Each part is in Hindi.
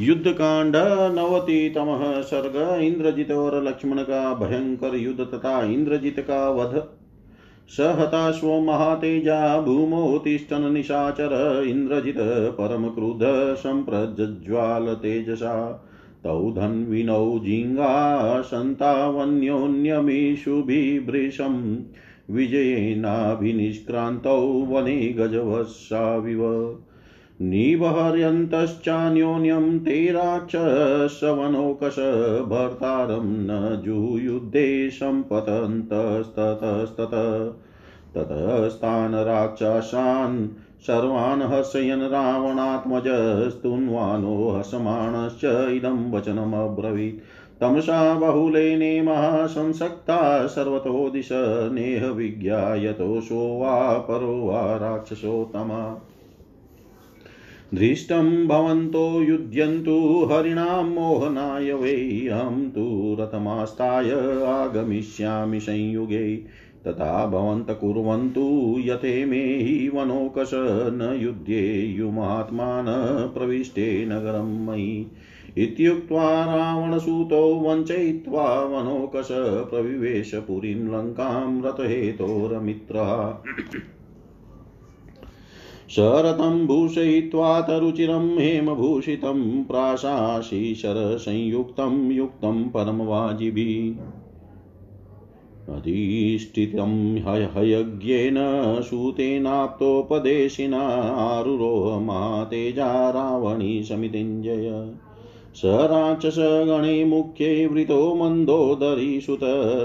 युद्ध कांड नवतितम सर्ग इंद्रजित और लक्ष्मण का भयंकर युद्ध तथा इंद्रजित का वध। स हताश्वो महातेजा भूमौ तिष्ठन् निशाचर इन्द्रजित् परमक्रुध सम्प्रज्ज्वालतेजसा तौ धन्विनौ जिङ्गासन्तावन्योन्यमीषुभिभृशम् विजयेनाभिनिष्क्रान्तौ वने गजवशाविव। निबहर्यन्तश्चान्योन्यं ते राक्षसवनौकश भर्तारं न जुयुद्धे सम्पतन्तस्ततस्तत। ततस्तान् राक्षसान् सर्वान् हसयन् रावणात्मजस्तुन्वानो हसमाणश्च इदं वचनमब्रवीत्। तमसा बहुलेनेमः संसक्ता सर्वतो दिश नेहविज्ञायतोषो वा परो वा राक्षसोत्तमा। धृष्टं भवन्तो युध्यन्तु, हरिणां मोहनाय वै, अहं तु रथमास्ताय आगमिष्यामि संयुगे। तथा भवन्तः कुर्वन्तु यथे मे हि वनोकश न युध्येयुमात्मान प्रविष्टे नगरं मयि। इत्युक्त्वा रावणसूतो वञ्चयित्वा वनोकश प्रविवेश पुरीं लङ्कां रथहेतोरमित्रः। शरथं भूषयित्वा तरुचिरं हेमभूषितं प्राशाशीशरसंयुक्तं युक्तं परमवाजिभिः। अधिष्ठितं हयज्ञेन सूतेनाप्तोपदेशिना आरुरोहमा तेजा रावणी समितिञ्जय। स राक्षसगणे मुख्ये वृतो मन्दोदरीसुत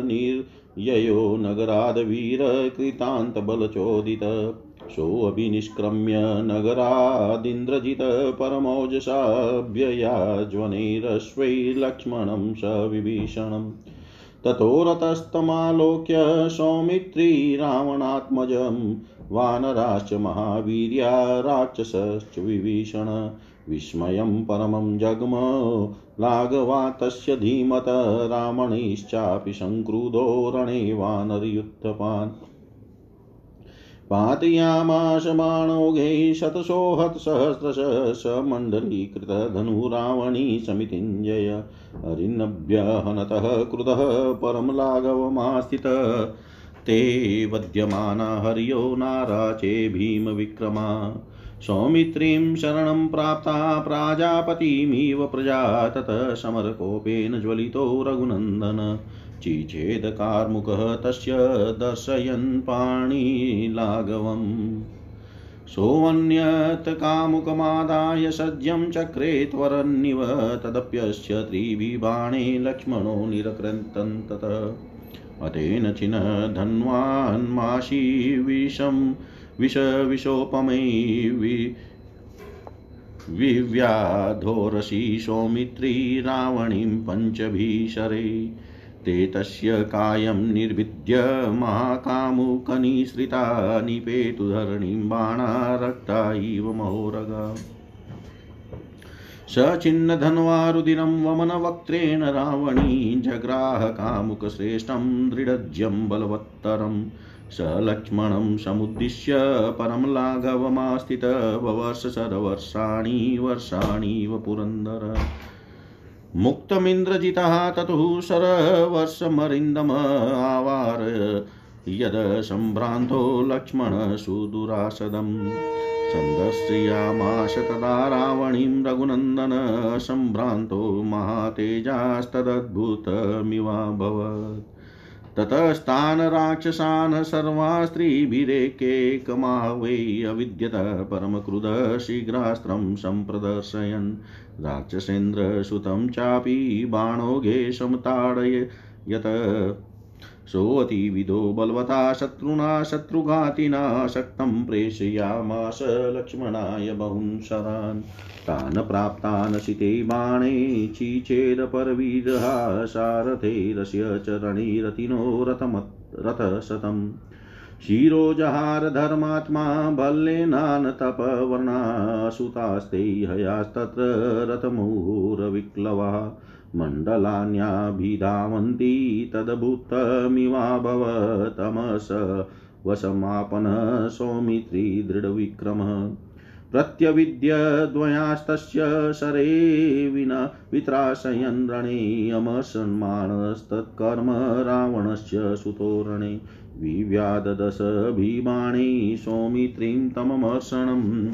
निर्ययो नगराद्वीरकृतान्तबलचोदित सोऽभिनिष्क्रम्य नगरादिन्द्रजित परमोजसाभ्ययाज्वनैरश्वै लक्ष्मणं स विभीषणम् ततो रतस्तमालोक्य सौमित्री रावणात्मजं वानराश्च महावीर्या राक्षसश्च विभीषण। विस्मयं परमं जग्म लाघवा तस्य धीमत रावणैश्चापि सङ्क्रुधो रणे वानरयुत्थपान् पातयामाश बाणौघैः शतशो हतसहस्रश समण्डलीकृतधनुरावणी समितिञ्जय हरिनभ्यहनतः कृतः परमलाघवमास्थित ते वद्यमाना हर्यो नाराचे भीमविक्रमा सौमित्रीं शरणं प्राप्ता प्राजापतिमिव प्रजा ततः समरकोपेन ज्वलितो रघुनन्दन। चिचेदकार्मुकः तस्य दर्शयन् पाणिलाघवम् सोऽन्यत्कामुकमादाय सज्जं चक्रे त्वरन्निव तदप्यस्य त्रिभिबाणे लक्ष्मणो निरकृन्तन् ततः। अतेन छिन्नधन्वान्माशी विषं विषविशोपमै वि विव्याधोरसि सौमित्री रावणीं पञ्चभीषरे ते तस्य कायं निर्भिद्य महाकामुकनिसृता निपेतुधरणीं बाणा रक्ता इव महोरगा। सचिन्नधन्वारुदिनं वमनवक्त्रेण रावणी जग्राह कामुकश्रेष्ठं दृढज्यं बलवत्तरम् स लक्ष्मणं समुद्दिश्य परं लाघवमास्थित ववर्ष सरवर्षाणि वर्षाणीव पुरन्दर। मुक्तमिन्द्रजितः ततुः शरवर्षमरिन्दम आवार, यद सम्भ्रान्तो लक्ष्मणसुदुरासदम् सन्दर्शयामाश तदा रावणीं रघुनन्दन, सम्भ्रान्तो महातेजास्तदद्भुतमिवाभवत् ततस्तान् राक्षसान् सर्वास्त्रीभिरेकेकमा वै अविद्यत परमक्रुध शीघ्रास्त्रं सम्प्रदर्शयन्। राक्षसेन्द्रसुतं चापि बाणोघे समताडयत सोऽतिविदो बलवता शत्रुना शत्रुघातिना शक्तं प्रेषयामास लक्ष्मणाय बहून् शरान् तान् प्राप्तान् शिते बाणे चीचेदपरवीरः सारथैरस्य चरणैरतिनो रथमत् रथशतम्। शिरोजहार धर्मात्मा बल्लेनान् तपवर्णासुतास्ते हयास्तत्र रथमुहुरविक्लवः मण्डलान्याभिधावन्ति तदभूतमिवाभवतमस वशमापन सौमित्री दृढविक्रमः। प्रत्यविद्यद्वयास्तस्य शरे विना वित्राशयन् रणे अमसन्मानस्तत्कर्म रावणस्य सुतो रणे विव्याददश भीमाणि सौमित्रीं तममर्षणम्।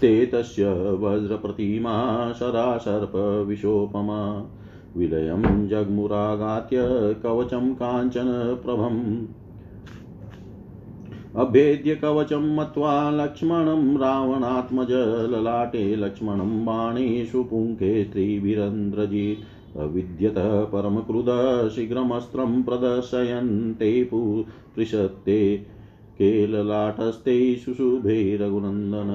ते तस्य वज्रप्रतिमा शरासर्पविशोपमा विलयं जग्मुरागात्य कवचं काञ्चनप्रभम् अभेद्य कवचं मत्वा लक्ष्मणं रावणात्मज ललाटे लक्ष्मणं बाणेषु पुङ्के स्त्रीभिरन्द्रजित् अविद्यत परमक्रुद शीघ्रमस्त्रं प्रदर्शयन् ते केललाटस्ते शुशुभे रघुनन्दन।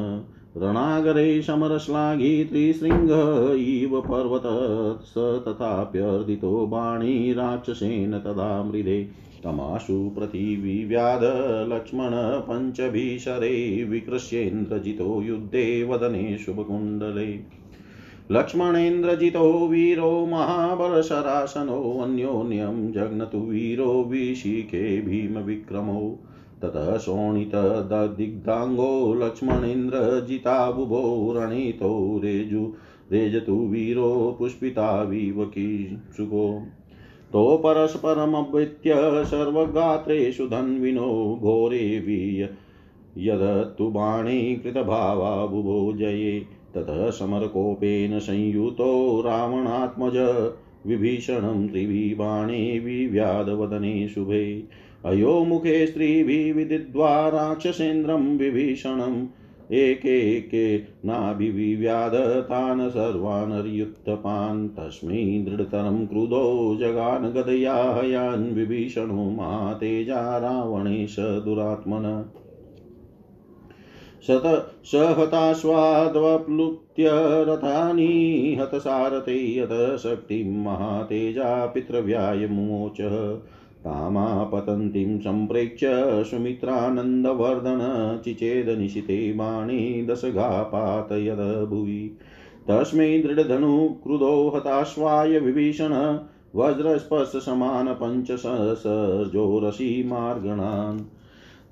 रणागरे समरश्लाघी त्रिशृङ्ग इव पर्वत स तथाप्यर्दितो बाणी राक्षसेन तदा मृदे। तमाशु पृथिवीव्याध लक्ष्मण पञ्चभिशरे विकृष्येन्द्रजितो युद्धे वदने शुभकुण्डले। लक्ष्मणेन्द्रजितो वीरो महाबलशरासनो, अन्योन्यं जग्नतु वीरो विशिखे भीमविक्रमौ। ततः शोणितदिग्धाङ्गो लक्ष्मणेन्द्रजिताबुभो रणितो रेजु, रेजतु वीरो पुष्पिताविव किशुको तो परस्परमवृत्य सर्वगात्रेषु धन्विनो घोरे वीय यदत्तु बाणे कृतभावा बुभो जये। ततः समरकोपेन संयुतो रावणात्मज, विभीषणं त्रिभिः बाणे विव्याधवदने शुभे। अयो मुखे स्त्रीभिः विदिद्वा राक्षसेन्द्रं विभीषणम् एकेके नाभिविव्याध तान् सर्वानर्युत्थपान् तस्मै दृढतरं क्रुधो जगान् गदया विभीषणो महातेजा रावणेश दुरात्मन। शत सहताश्वाद्वप्लुत्य रथानि हतसारथे यत शक्तिं महातेजा पितृव्याय मुमोचः कामापतन्तीं सम्प्रेक्ष्य सुमित्रानन्दवर्धन चिचेदनिशिते बाणी दशघापातयद भुवि। तस्मै दृढधनुक्रुधो हताश्वाय विभीषण वज्रस्पर्शसमानपञ्चसहस्रजोरसी मार्गणान्।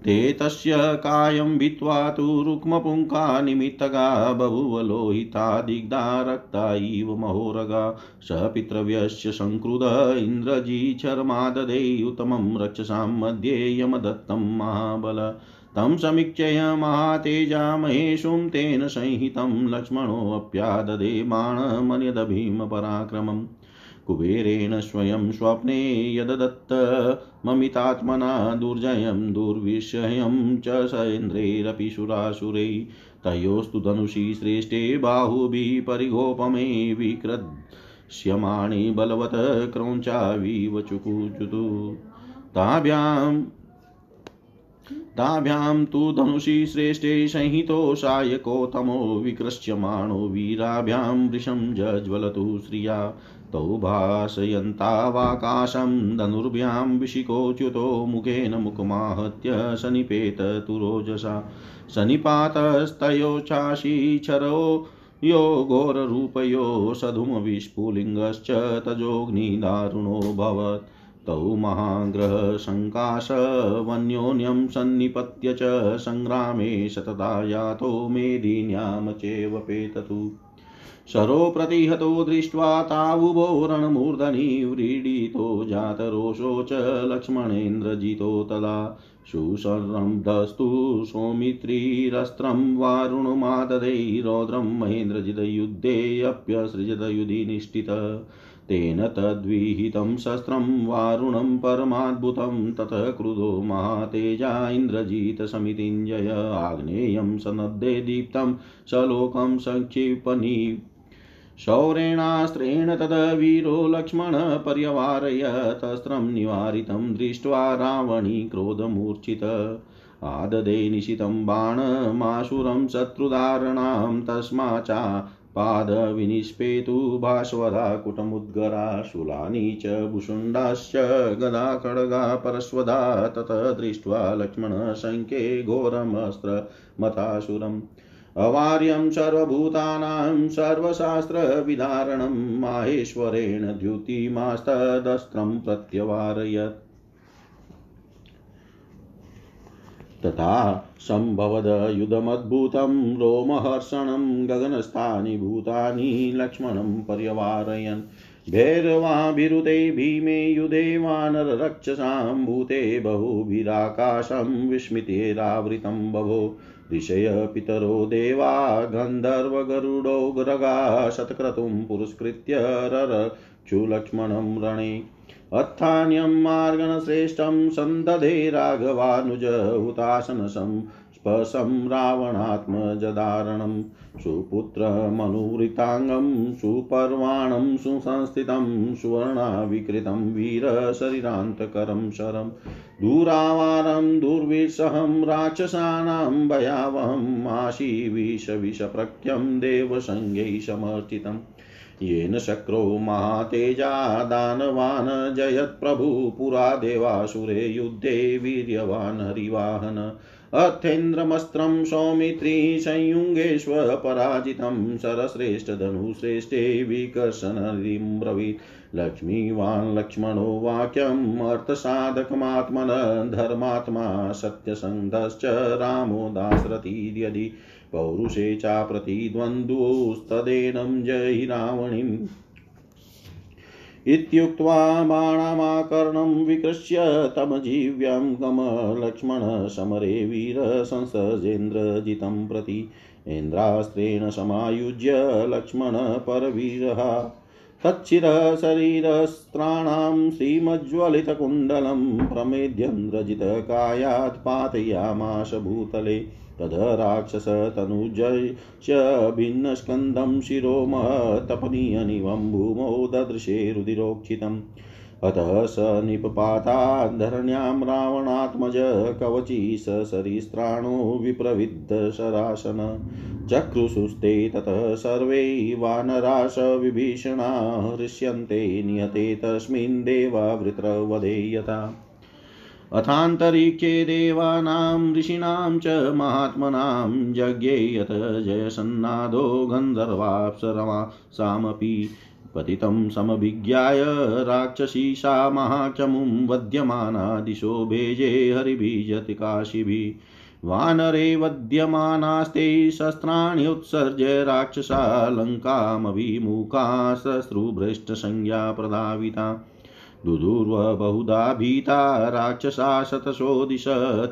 ते तस्य कायं भित्त्वा तु रुक्मपुङ्का निमित्तगा बभूव लोहिता दिग्धा रक्ता इव महोरगा। स पितृव्यस्य सङ्क्रुध इन्द्रजीचर्माददे उत्तमं रक्षसां मध्ये यमदत्तं महाबल। तं समीक्षय महातेजा महेशुं तेन संहितं लक्ष्मणोऽप्याददे बाणमन्यदभीमपराक्रमम् कुबेरेण स्वयं स्वप्ने यददत्त, ममितात्मना दुर्जयं, दुर्विषयं च सैन्द्रैरपि सुरासुरै। तयोस्तु धनुषि श्रेष्ठे बाहुभिः परिगोपमे विकृष्यमाणे बलवत् क्रौञ्चाविव चुकुचुतु। ताभ्यां तु धनुषि श्रेष्ठे संहितो सायकोत्तमो विकृष्यमाणो वीराभ्यां वृषं जज्वलतु श्रिया। तौ भाषयन्तावाकाशं धनुर्भ्यां विशिकोच्युतो मुखेन मुखमाहत्य सनिपेत तुरोजसा सनिपातस्तयोच्छाशीचरो यो घोररूपयो सधुमविस्फुलिङ्गश्च तजोऽग्निदारुणोऽभवत् तौ महाग्रहसङ्काशवन्योन्यं सन्निपत्य च सङ्ग्रामे सतता यातो मेदिन्यां चैव पेततु। शरो प्रतिहतो दृष्ट्वा तावुभो रणमूर्धनि व्रीडितो जातरोषो च लक्ष्मणेन्द्रजितो तदा। सुसंरब्धस्तु सौमित्रीरस्त्रं वारुणमाददै महेन्द्रजितयुद्धेऽप्यसृजतयुधि निष्ठित तेन तद्विहितं शस्त्रं वारुणं परमाद्भुतं ततः क्रुधो महातेजा इन्द्रजितसमितिञ्जय आग्नेयं सनद्दे दीप्तं सलोकं सङ्क्षिपनि शौरेणास्त्रेण तदवीरो लक्ष्मण पर्यवारयतस्त्रं निवारितं दृष्ट्वा रावणी क्रोधमूर्छित। आददे निशितं बाणमाशुरं शत्रुधारणां तस्माचा पादविनिष्पेतु भास्वरा कुटमुद्गरा शूलानि च भुषुण्डाश्च गदा खड्गा परश्वदा ततः दृष्ट्वा लक्ष्मणशङ्के घोरमस्त्रमथासुरम्। अवार्यं सर्वभूतानां सर्वशास्त्रविधारणं माहेश्वरेण द्युतिमास्तदस्त्रं प्रत्यवारयत्। तथा सम्भवदयुधमद्भुतं रोमहर्षणं गगनस्थानि भूतानि लक्ष्मणं पर्यवारयन्। भैरवाभिरुते भीमे युधे वानररक्षसां भूते बहुभिराकाशं विस्मितेरावृतं बभो ऋषय पितरो देवा गन्धर्वगरुडो गृगा शतक्रतुं पुरस्कृत्य ररक्षुलक्ष्मणं रणे। अत्थान्यं मार्गणश्रेष्ठं सन्दधे राघवानुज हुतासनसं स्पशं रावणात्मजदारणं सुपुत्रमनुवृताङ्गं सुपर्वाणं सुसंस्थितं सुवर्णाविकृतं वीरशरीरान्तकरं शरं दूरावारं दुर्विषहं राक्षसानां भयावहम् आशीविषविषप्रख्यं देवसंज्ञै समर्चितम् येन शक्रो महातेजा दानवान् जयत्प्रभु पुरा देवासुरे युद्धे वीर्यवान् हरिवाहन। अथेन्द्रमस्त्रं सौमित्री संयुङ्गेष्वपराजितं शरश्रेष्ठधनुश्रेष्ठे विकर्षणरिं ब्रवीत्। लक्ष्मीवान् लक्ष्मणो वाक्यम् अर्थसाधकमात्मन, धर्मात्मा सत्यसन्धश्च रामो दासरथीर्यदि पौरुषे चाप्रतिद्वन्द्वोस्तदेनं जयि रावणीम् इत्युक्त्वा बाणामाकर्णं विकृष्य तमजीव्यं गमलक्ष्मणसमरे वीरसंसजेन्द्रजितं प्रति इन्द्रास्त्रेण समायुज्य लक्ष्मणपरवीरः। तच्छिरः शरीरस्त्राणां श्रीमज्ज्वलितकुण्डलं प्रमेद्यन्द्रजितकायात् पातयामाश भूतले तद राक्षसतनुजय भिन्नस्कन्दं शिरो महतपनीयनिवं भूमौ ददृशे रुधिरोक्षितम् अतः स निपपाताद्धरण्यां रावणात्मज कवची स सरीस्त्राणो विप्रविद्धशरासन चक्रुषुस्ते ततः सर्वे वानराश विभीषणा हृष्यन्ते नियते तस्मिन् देवावृत्रवधे यथा अथान्तरिक्षे देवानां, ऋषीणां च महात्मनां यज्ञे यत जयसन्नादो गन्धर्वाप्सरमासामपि पतितं समभिज्ञाय राक्षसी सा महाचमुं वध्यमाना दिशो भेजे हरिभिजति काशिभिः। वानरे वध्यमानास्ते शस्त्राणि उत्सर्ज्य राक्षसा लङ्कामभिमुखा श्मश्रुभ्रष्टसंज्ञा प्रधाविता दुदुर्व बहुधा भीता राक्षसा शतशो दिश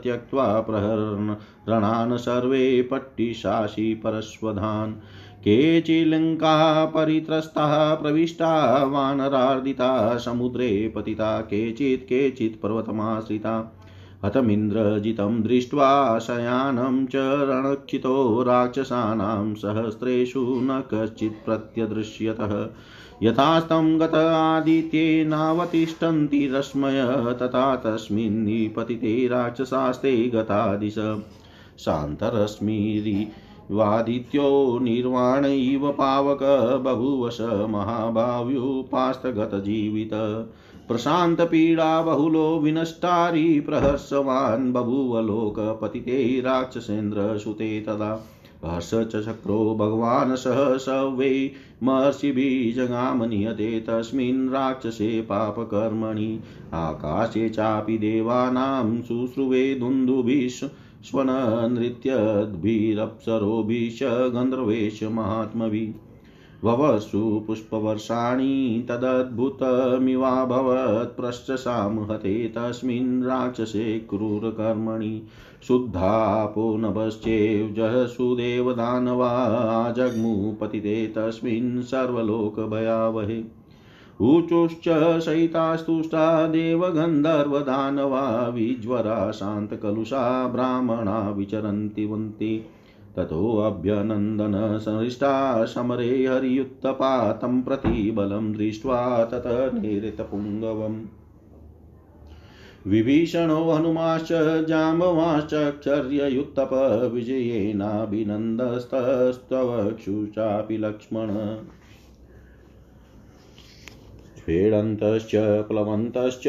त्यक्त्वा प्रहरणान् सर्वे पट्टिशासि परश्वधान् केचिलङ्काः परित्रस्ताः प्रविष्टा वानरार्दिता समुद्रे पतिता, केचित् केचित् पर्वतमाश्रिता। हतमिन्द्रजितं दृष्ट्वा शयानं च रणक्षितो राक्षसानां सहस्रेषु न कश्चित् प्रत्यदृश्यतः। यथास्तं गत आदित्येनावतिष्ठन्ति रश्मय, तथा तस्मिन् निपतिते राक्षसास्ते गता दिश शान्तरश्मिरिवादित्यो निर्वाण इव पावक बभूवश महाभाव्युपास्तगतजीवित प्रशान्तपीडा बहुलो विनष्टारी, प्रहर्षवान् बभूव लोकपतिते राक्षसेन्द्रसुते तदा। हर्ष च चक्रो भगवान् सह स वै महर्षिभिः जगाम नियते तस्मिन् राक्षसे पापकर्मणि। आकाशे चापि देवानां शुश्रुवे दुन्दुभिष्वननृत्यद्भिरप्सरोभिश्च गन्धर्वेश महात्मभिः। भवसु पुष्पवर्षाणि तदद्भुतमिवाभवत् पश्चां हते तस्मिन् राक्षसे क्रूरकर्मणि शुद्धापो नभश्चेव जहसुदेवदानवा जग्मु पतिते तस्मिन् सर्वलोकभयावहे। ऊचुश्च सहितास्तुष्टा देवगन्धर्वदानवा, विज्वरा शान्तकलुषा ब्राह्मणा विचरन्ति वन्ति। ततोऽभ्यनन्दन सरिष्टा समरे हरियुत्तपातं प्रति बलं दृष्ट्वा तत निरतपुङ्गवम्। विभीषणो हनुमाश्च जाम्बवाश्चर्ययुत्तप विजयेनाभिनन्दस्तस्तवक्षुषापि लक्ष्मण। स्फेडन्तश्च प्लवन्तश्च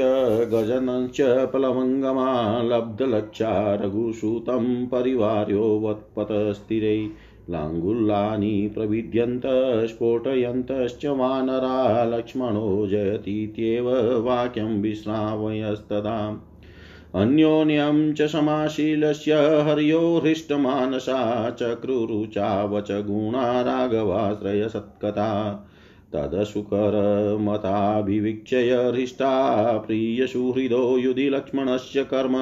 गजनश्च प्लवङ्गमा लब्धलक्षा रघुसूतं परिवार्यो वत्पतस्थिरै लाङ्गुल्लानि प्रविद्यन्त स्फोटयन्तश्च वानरा लक्ष्मणो जयतीत्येव वाक्यं विश्रावयस्तदा। अन्योन्यं च समाशीलस्य हर्यो हृष्टमानसा चक्रुरुचावच गुणा राघवाश्रयसत्कथा तदसुकरमताभिवीक्ष्य हृष्टा प्रियसुहृदो युधि लक्ष्मणस्य कर्म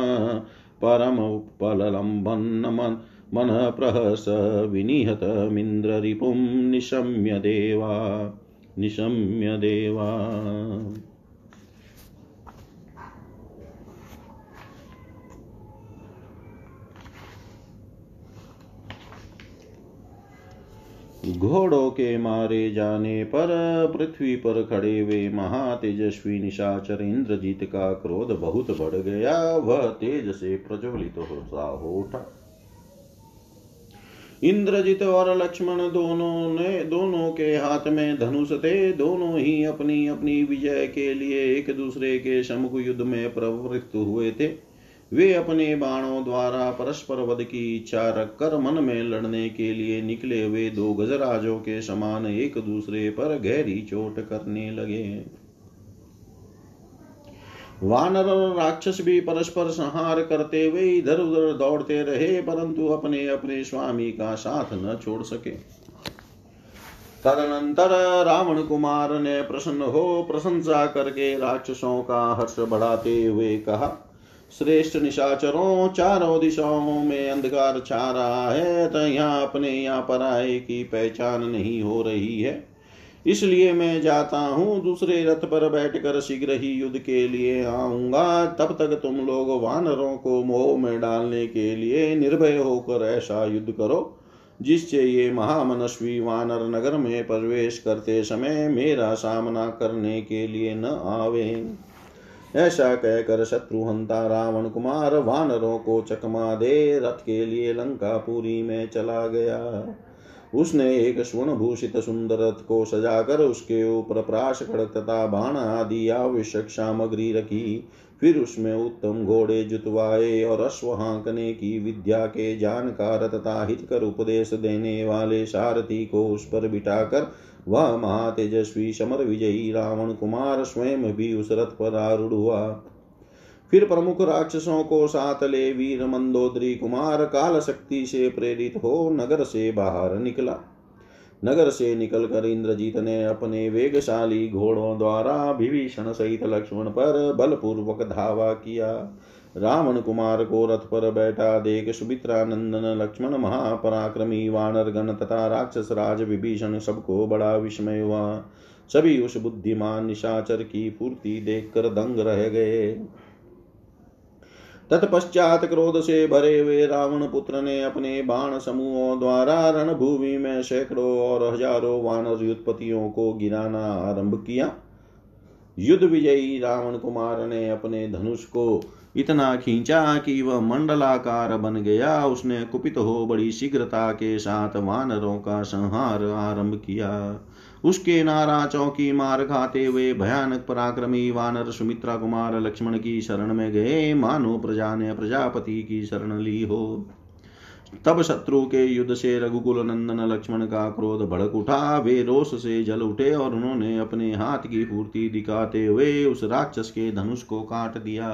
परमुपलम्बन् मनः प्रहस विनिहतमिन्द्ररिपुं निशम्य देवा। निशम्य देवा। घोड़ों के मारे जाने पर पृथ्वी पर खड़े हुए महातेजस्वी निशाचर इंद्रजीत का क्रोध बहुत बढ़ गया। वह तेज से प्रज्वलित तो होता हो उठा। इंद्रजित और लक्ष्मण दोनों ने, दोनों के हाथ में धनुष थे। दोनों ही अपनी अपनी विजय के लिए एक दूसरे के समुख युद्ध में प्रवृत्त हुए थे। वे अपने बाणों द्वारा परस्पर वध की इच्छा रखकर मन में लड़ने के लिए निकले हुए दो गजराजों के समान एक दूसरे पर गहरी चोट करने लगे। वानर और राक्षस भी परस्पर संहार करते हुए इधर उधर दौड़ते रहे, परंतु अपने अपने स्वामी का साथ न छोड़ सके। तदनंतर रावण कुमार ने प्रसन्न हो प्रशंसा करके राक्षसों का हर्ष बढ़ाते हुए कहा श्रेष्ठ निशाचरों चारों दिशाओं में अंधकार छा रहा है तो यहाँ अपने यहाँ पर आए की पहचान नहीं हो रही है। इसलिए मैं जाता हूँ दूसरे रथ पर बैठकर शीघ्र ही युद्ध के लिए आऊँगा। तब तक तुम लोग वानरों को मोह में डालने के लिए निर्भय होकर ऐसा युद्ध करो, जिससे ये महामनस्वी वानर नगर में प्रवेश करते समय मेरा सामना करने के लिए न आवे। ऐसा कहकर शत्रुहंता रावण कुमार वानरों को चकमा दे, रथ के लिए लंकापुरी में चला गया। उसने एक स्वर्ण भूषित सुंदर रथ को सजाकर उसके ऊपर प्राश खड़क तथा बाण आदि आवश्यक सामग्री रखी। फिर उसमें उत्तम घोड़े जुतवाए और अश्व हाँकने की विद्या के जानकार तथा हितकर उपदेश देने वाले सारथी को उस पर बिठाकर वह महातेजस्वी समर विजयी रावण कुमार स्वयं भी उस रथ पर आरूढ़ हुआ। फिर प्रमुख राक्षसों को साथ ले वीर मंदोदरी कुमार काल शक्ति से प्रेरित हो नगर से बाहर निकला। नगर से निकलकर इंद्रजीत ने अपने वेगशाली घोड़ों द्वारा विभीषण सहित लक्ष्मण पर बलपूर्वक धावा किया। रावण कुमार को रथ पर बैठा देख सुमित्रा नंदन लक्ष्मण महापराक्रमी, वानर, गण तथा राक्षस राज विभीषण सबको बड़ा विस्मय हुआ। सभी उस बुद्धिमान निशाचर की पूर्ति देखकर दंग रह गए। तत्पश्चात क्रोध से भरे हुए रावण पुत्र ने अपने बाण समूहों द्वारा रणभूमि में सैकड़ों और हज़ारों वानर युद्धपतियों को गिराना आरंभ किया। युद्ध विजयी रावण कुमार ने अपने धनुष को इतना खींचा कि वह मंडलाकार बन गया। उसने कुपित हो बड़ी शीघ्रता के साथ वानरों का संहार आरंभ किया। उसके नारा चौकी मार खाते हुए भयानक पराक्रमी वानर सुमित्रा कुमार लक्ष्मण की शरण में गए। मानो प्रजा ने प्रजापति की शरण ली हो। तब शत्रु के युद्ध से रघुकुल नंदन लक्ष्मण का क्रोध भड़क उठा। वे रोष से जल उठे और उन्होंने अपने हाथ की पूर्ति दिखाते हुए उस राक्षस के धनुष को काट दिया।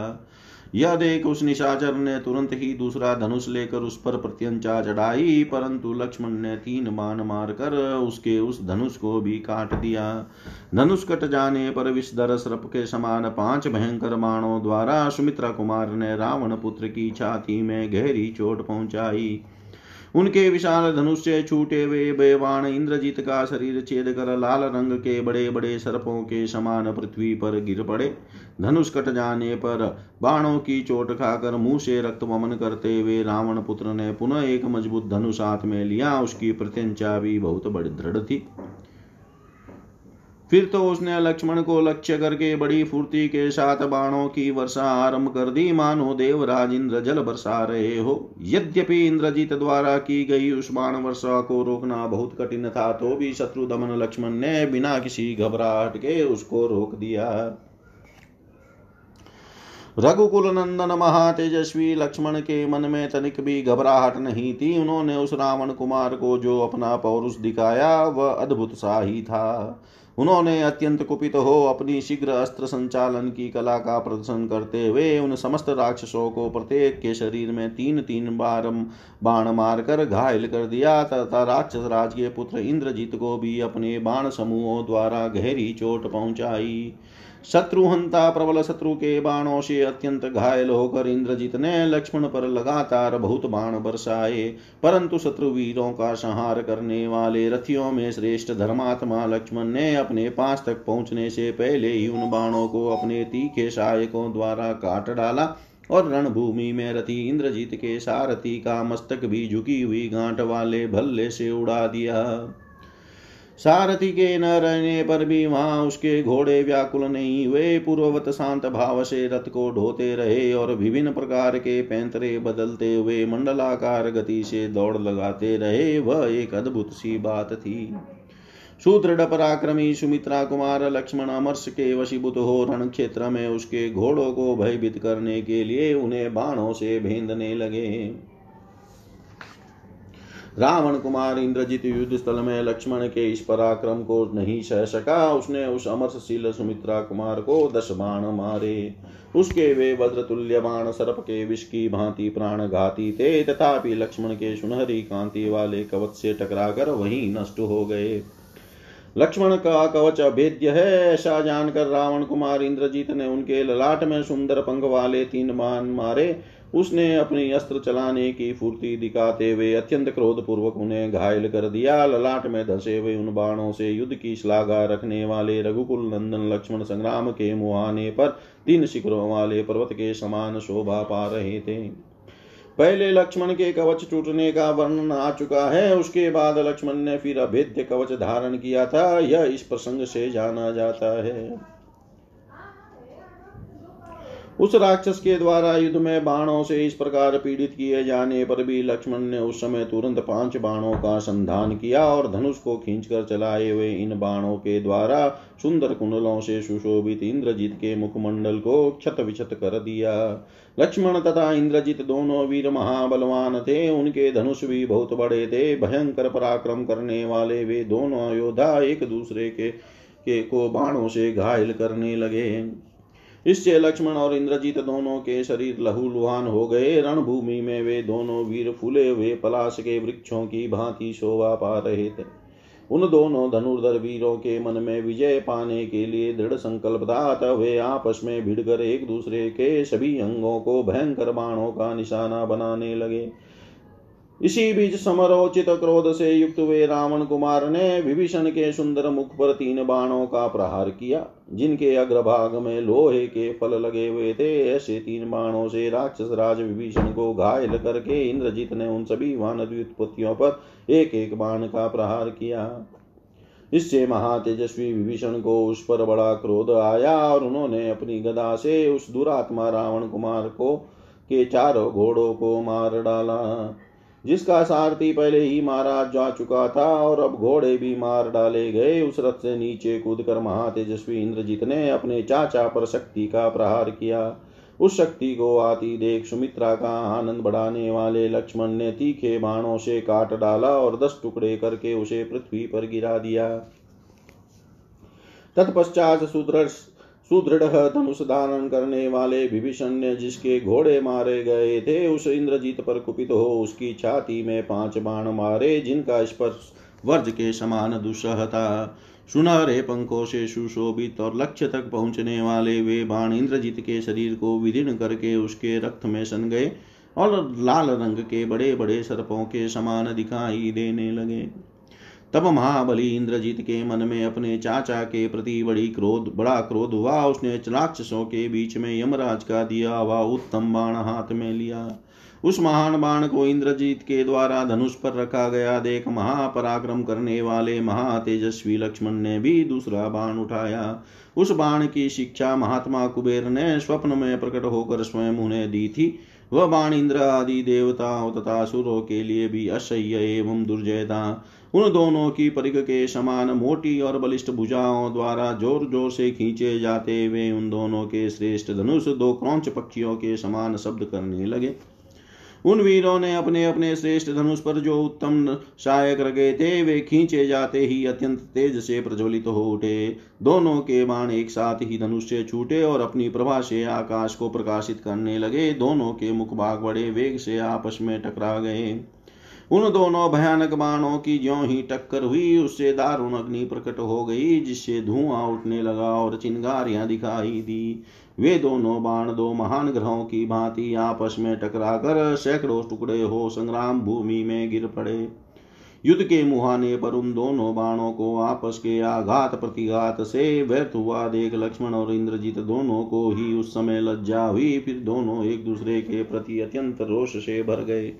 यह देख उस निशाचर ने तुरंत ही दूसरा धनुष लेकर उस पर प्रत्यंचा चढ़ाई, परंतु लक्ष्मण ने तीन बाण मारकर उसके उस धनुष को भी काट दिया। धनुष कट जाने पर विषधर सर्प के समान पाँच भयंकर बाणों द्वारा सुमित्रा कुमार ने रावण पुत्र की छाती में गहरी चोट पहुंचाई। उनके विशाल धनुष से छूटे हुए बेवाण इंद्रजीत का शरीर छेद कर लाल रंग के बड़े बड़े सर्पों के समान पृथ्वी पर गिर पड़े। धनुष कट जाने पर बाणों की चोट खाकर मुँह से रक्त वमन करते हुए रावण पुत्र ने पुनः एक मज़बूत धनुष हाथ में लिया। उसकी प्रत्यंचा भी बहुत बड़ी दृढ़ थी। फिर तो उसने लक्ष्मण को लक्ष्य करके बड़ी फूर्ति के साथ बाणों की वर्षा आरंभ कर दी। मानो देवराज इंद्र जल बरसा रहे हो। यद्यपि इंद्रजीत द्वारा की गई उस बाण वर्षा को रोकना बहुत कठिन था तो भी शत्रु दमन लक्ष्मण ने बिना किसी घबराहट के उसको रोक दिया। रघुकुल नंदन महातेजस्वी लक्ष्मण के मन में तनिक भी घबराहट नहीं थी। उन्होंने उस रावण कुमार को जो अपना पौरुष दिखाया, वह अद्भुत सा ही था। उन्होंने अत्यंत कुपित हो अपनी शीघ्र अस्त्र संचालन की कला का प्रदर्शन करते हुए उन समस्त राक्षसों को प्रत्येक के शरीर में तीन तीन बार बाण मारकर घायल कर दिया, तथा राक्षस राज के पुत्र इंद्रजीत को भी अपने बाण समूहों द्वारा गहरी चोट पहुंचाई। शत्रुहंता प्रबल शत्रु के बाणों से अत्यंत घायल होकर इंद्रजीत ने लक्ष्मण पर लगातार बहुत बाण बरसाए, परंतु शत्रु वीरों का संहार करने वाले रथियों में श्रेष्ठ धर्मात्मा लक्ष्मण ने अपने पास तक पहुँचने से पहले ही उन बाणों को अपने तीखे सहायकों द्वारा काट डाला और रणभूमि में रथी इंद्रजीत के सारथी का मस्तक भी झुकी हुई गांठ वाले भल्ले से उड़ा दिया। सारथी के न रहने पर भी वहाँ उसके घोड़े व्याकुल नहीं हुए। पूर्ववत शांत भाव से रथ को ढोते रहे और विभिन्न प्रकार के पैंतरे बदलते हुए मंडलाकार गति से दौड़ लगाते रहे। वह एक अद्भुत सी बात थी। सुदृढ़ पराक्रमी सुमित्रा कुमार लक्ष्मण अमर्ष के वशीभूत हो रण क्षेत्र में उसके घोड़ों को भयभीत करने के लिए उन्हें बाणों से भेदने लगे। रावण कुमार इंद्रजीत युद्ध स्थल में लक्ष्मण के इस पराक्रम को नहीं सह सका। उसने उस अमरशील सुमित्रा कुमार को दस बाण मारे। उसके वे वज्रतुल्य बाण सर्प के विष की भांति प्राण घाती थे। तथापि लक्ष्मण के सुनहरी कांति वाले कवच से टकराकर वहीं नष्ट हो गए। लक्ष्मण का कवच अभेद्य है। ऐसा जानकर रावण कुमार इंद्रजीत ने उनके ललाट में सुंदर पंख वाले तीन बाण मारे। उसने अपनी अस्त्र चलाने की फूर्ति दिखाते हुए अत्यंत क्रोध पूर्वक उन्हें घायल कर दिया। ललाट में धसे हुए उन बाणों से युद्ध की श्लाघा रखने वाले रघुकुल नंदन लक्ष्मण संग्राम के मुहाने पर तीन शिखरों वाले पर्वत के समान शोभा पा रहे थे। पहले लक्ष्मण के कवच टूटने का वर्णन आ चुका है। उसके बाद लक्ष्मण ने फिर अभेद्य कवच धारण किया था। यह इस प्रसंग से जाना जाता है। उस राक्षस के द्वारा युद्ध में बाणों से इस प्रकार पीड़ित किए जाने पर भी लक्ष्मण ने उस समय तुरंत पाँच बाणों का संधान किया और धनुष को खींचकर चलाए हुए इन बाणों के द्वारा सुंदर कुंडलों से सुशोभित इंद्रजीत के मुखमंडल को क्षत विक्षत कर दिया। लक्ष्मण तथा इंद्रजीत दोनों वीर महाबलवान थे। उनके धनुष भी बहुत बड़े थे। भयंकर पराक्रम करने वाले वे दोनों योद्धा एक दूसरे के, के को बाणों से घायल करने लगे। इससे लक्ष्मण और इंद्रजीत दोनों के शरीर लहूलुहान हो गए। रणभूमि में वे दोनों वीर फूले हुए पलाश के वृक्षों की भांति शोभा पा रहे थे। उन दोनों धनुर्धर वीरों के मन में विजय पाने के लिए दृढ़ संकल्प था, अतः वे आपस में भिड़कर एक दूसरे के सभी अंगों को भयंकर बाणों का निशाना बनाने लगे। इसी बीच समरोचित क्रोध से युक्त हुए रावण कुमार ने विभीषण के सुंदर मुख पर तीन बाणों का प्रहार किया, जिनके अग्रभाग में लोहे के फल लगे हुए थे। ऐसे तीन बाणों से राक्षस राज विभीषण को घायल करके इंद्रजीत ने उन सभी उत्पत्तियों पर एक एक बाण का प्रहार किया। इससे महातेजस्वी विभीषण को उस पर बड़ा क्रोध आया और उन्होंने अपनी गदा से उस दुरात्मा रावण कुमार को के चारों घोड़ों को मार डाला। जिसका सारथी पहले ही मारा जा चुका था और अब घोड़े भी मार डाले गए, उस रथ से नीचे कूदकर महातेजस्वी इंद्रजीत ने अपने चाचा पर शक्ति का प्रहार किया। उस शक्ति को आती देख सुमित्रा का आनंद बढ़ाने वाले लक्ष्मण ने तीखे बाणों से काट डाला और दस टुकड़े करके उसे पृथ्वी पर गिरा दिया। तत्पश्चात सुदृढ़ सुदृढ़ धनुष धारण करने वाले विभीषण ने जिसके घोड़े मारे गए थे, उस इंद्रजीत पर कुपित हो उसकी छाती में पाँच बाण मारे, जिनका स्पर्श वर्ज के समान दुस्सह था। सुनहरे पंखों से सुशोभित और लक्ष्य तक पहुँचने वाले वे बाण इंद्रजीत के शरीर को विदीर्ण करके उसके रक्त में सन गए और लाल रंग के बड़े बड़े सर्पों के समान दिखाई देने लगे। तब महाबली इंद्रजीत के मन में अपने चाचा के प्रति बड़ी क्रोध, बड़ा क्रोध हुआ। उसने राक्षसों के बीच में यमराज का दिया हुआ उत्तम बाण हाथ में लिया। उस महान बाण को इंद्रजीत के द्वारा धनुष पर रखा गया। देख महापराक्रम करने वाले महातेजस्वी लक्ष्मण ने भी दूसरा बाण उठाया। उस बाण की शिक्षा महात्मा कुबेर ने स्वप्न में प्रकट होकर स्वयं उन्हें दी थी। वह बाण इंद्र आदि देवताओं तथा सुरों के लिए भी असह्य एवं दुर्जय था। उन दोनों की परिग के समान मोटी और बलिष्ठ भुजाओं द्वारा ज़ोर ज़ोर से खींचे जाते हुए उन दोनों के श्रेष्ठ धनुष दो क्रौच पक्षियों के समान शब्द करने लगे। उन वीरों ने अपने अपने श्रेष्ठ धनुष पर जो उत्तम सहायक रखे थे, वे खींचे जाते ही अत्यंत तेज से प्रज्वलित हो उठे। दोनों के बाण एक साथ ही धनुष से छूटे और अपनी प्रभा से आकाश को प्रकाशित करने लगे। दोनों के मुख भाग बड़े वेग से आपस में टकरा गए। उन दोनों भयानक बाणों की ज्यो ही टक्कर हुई, उससे दारुण अग्नि प्रकट हो गई, जिससे धुआँ उठने लगा और चिंगारियाँ दिखाई दी। वे दोनों बाण दो महान ग्रहों की भांति आपस में टकरा कर सैकड़ों टुकड़े हो संग्राम भूमि में गिर पड़े। युद्ध के मुहाने पर उन दोनों बाणों को आपस के आघात प्रतिघात से व्यर्थ हुआ देख लक्ष्मण और इंद्रजीत दोनों को ही उस समय लज्जा हुई, फिर दोनों एक दूसरे के प्रति अत्यंत रोष से भर गए।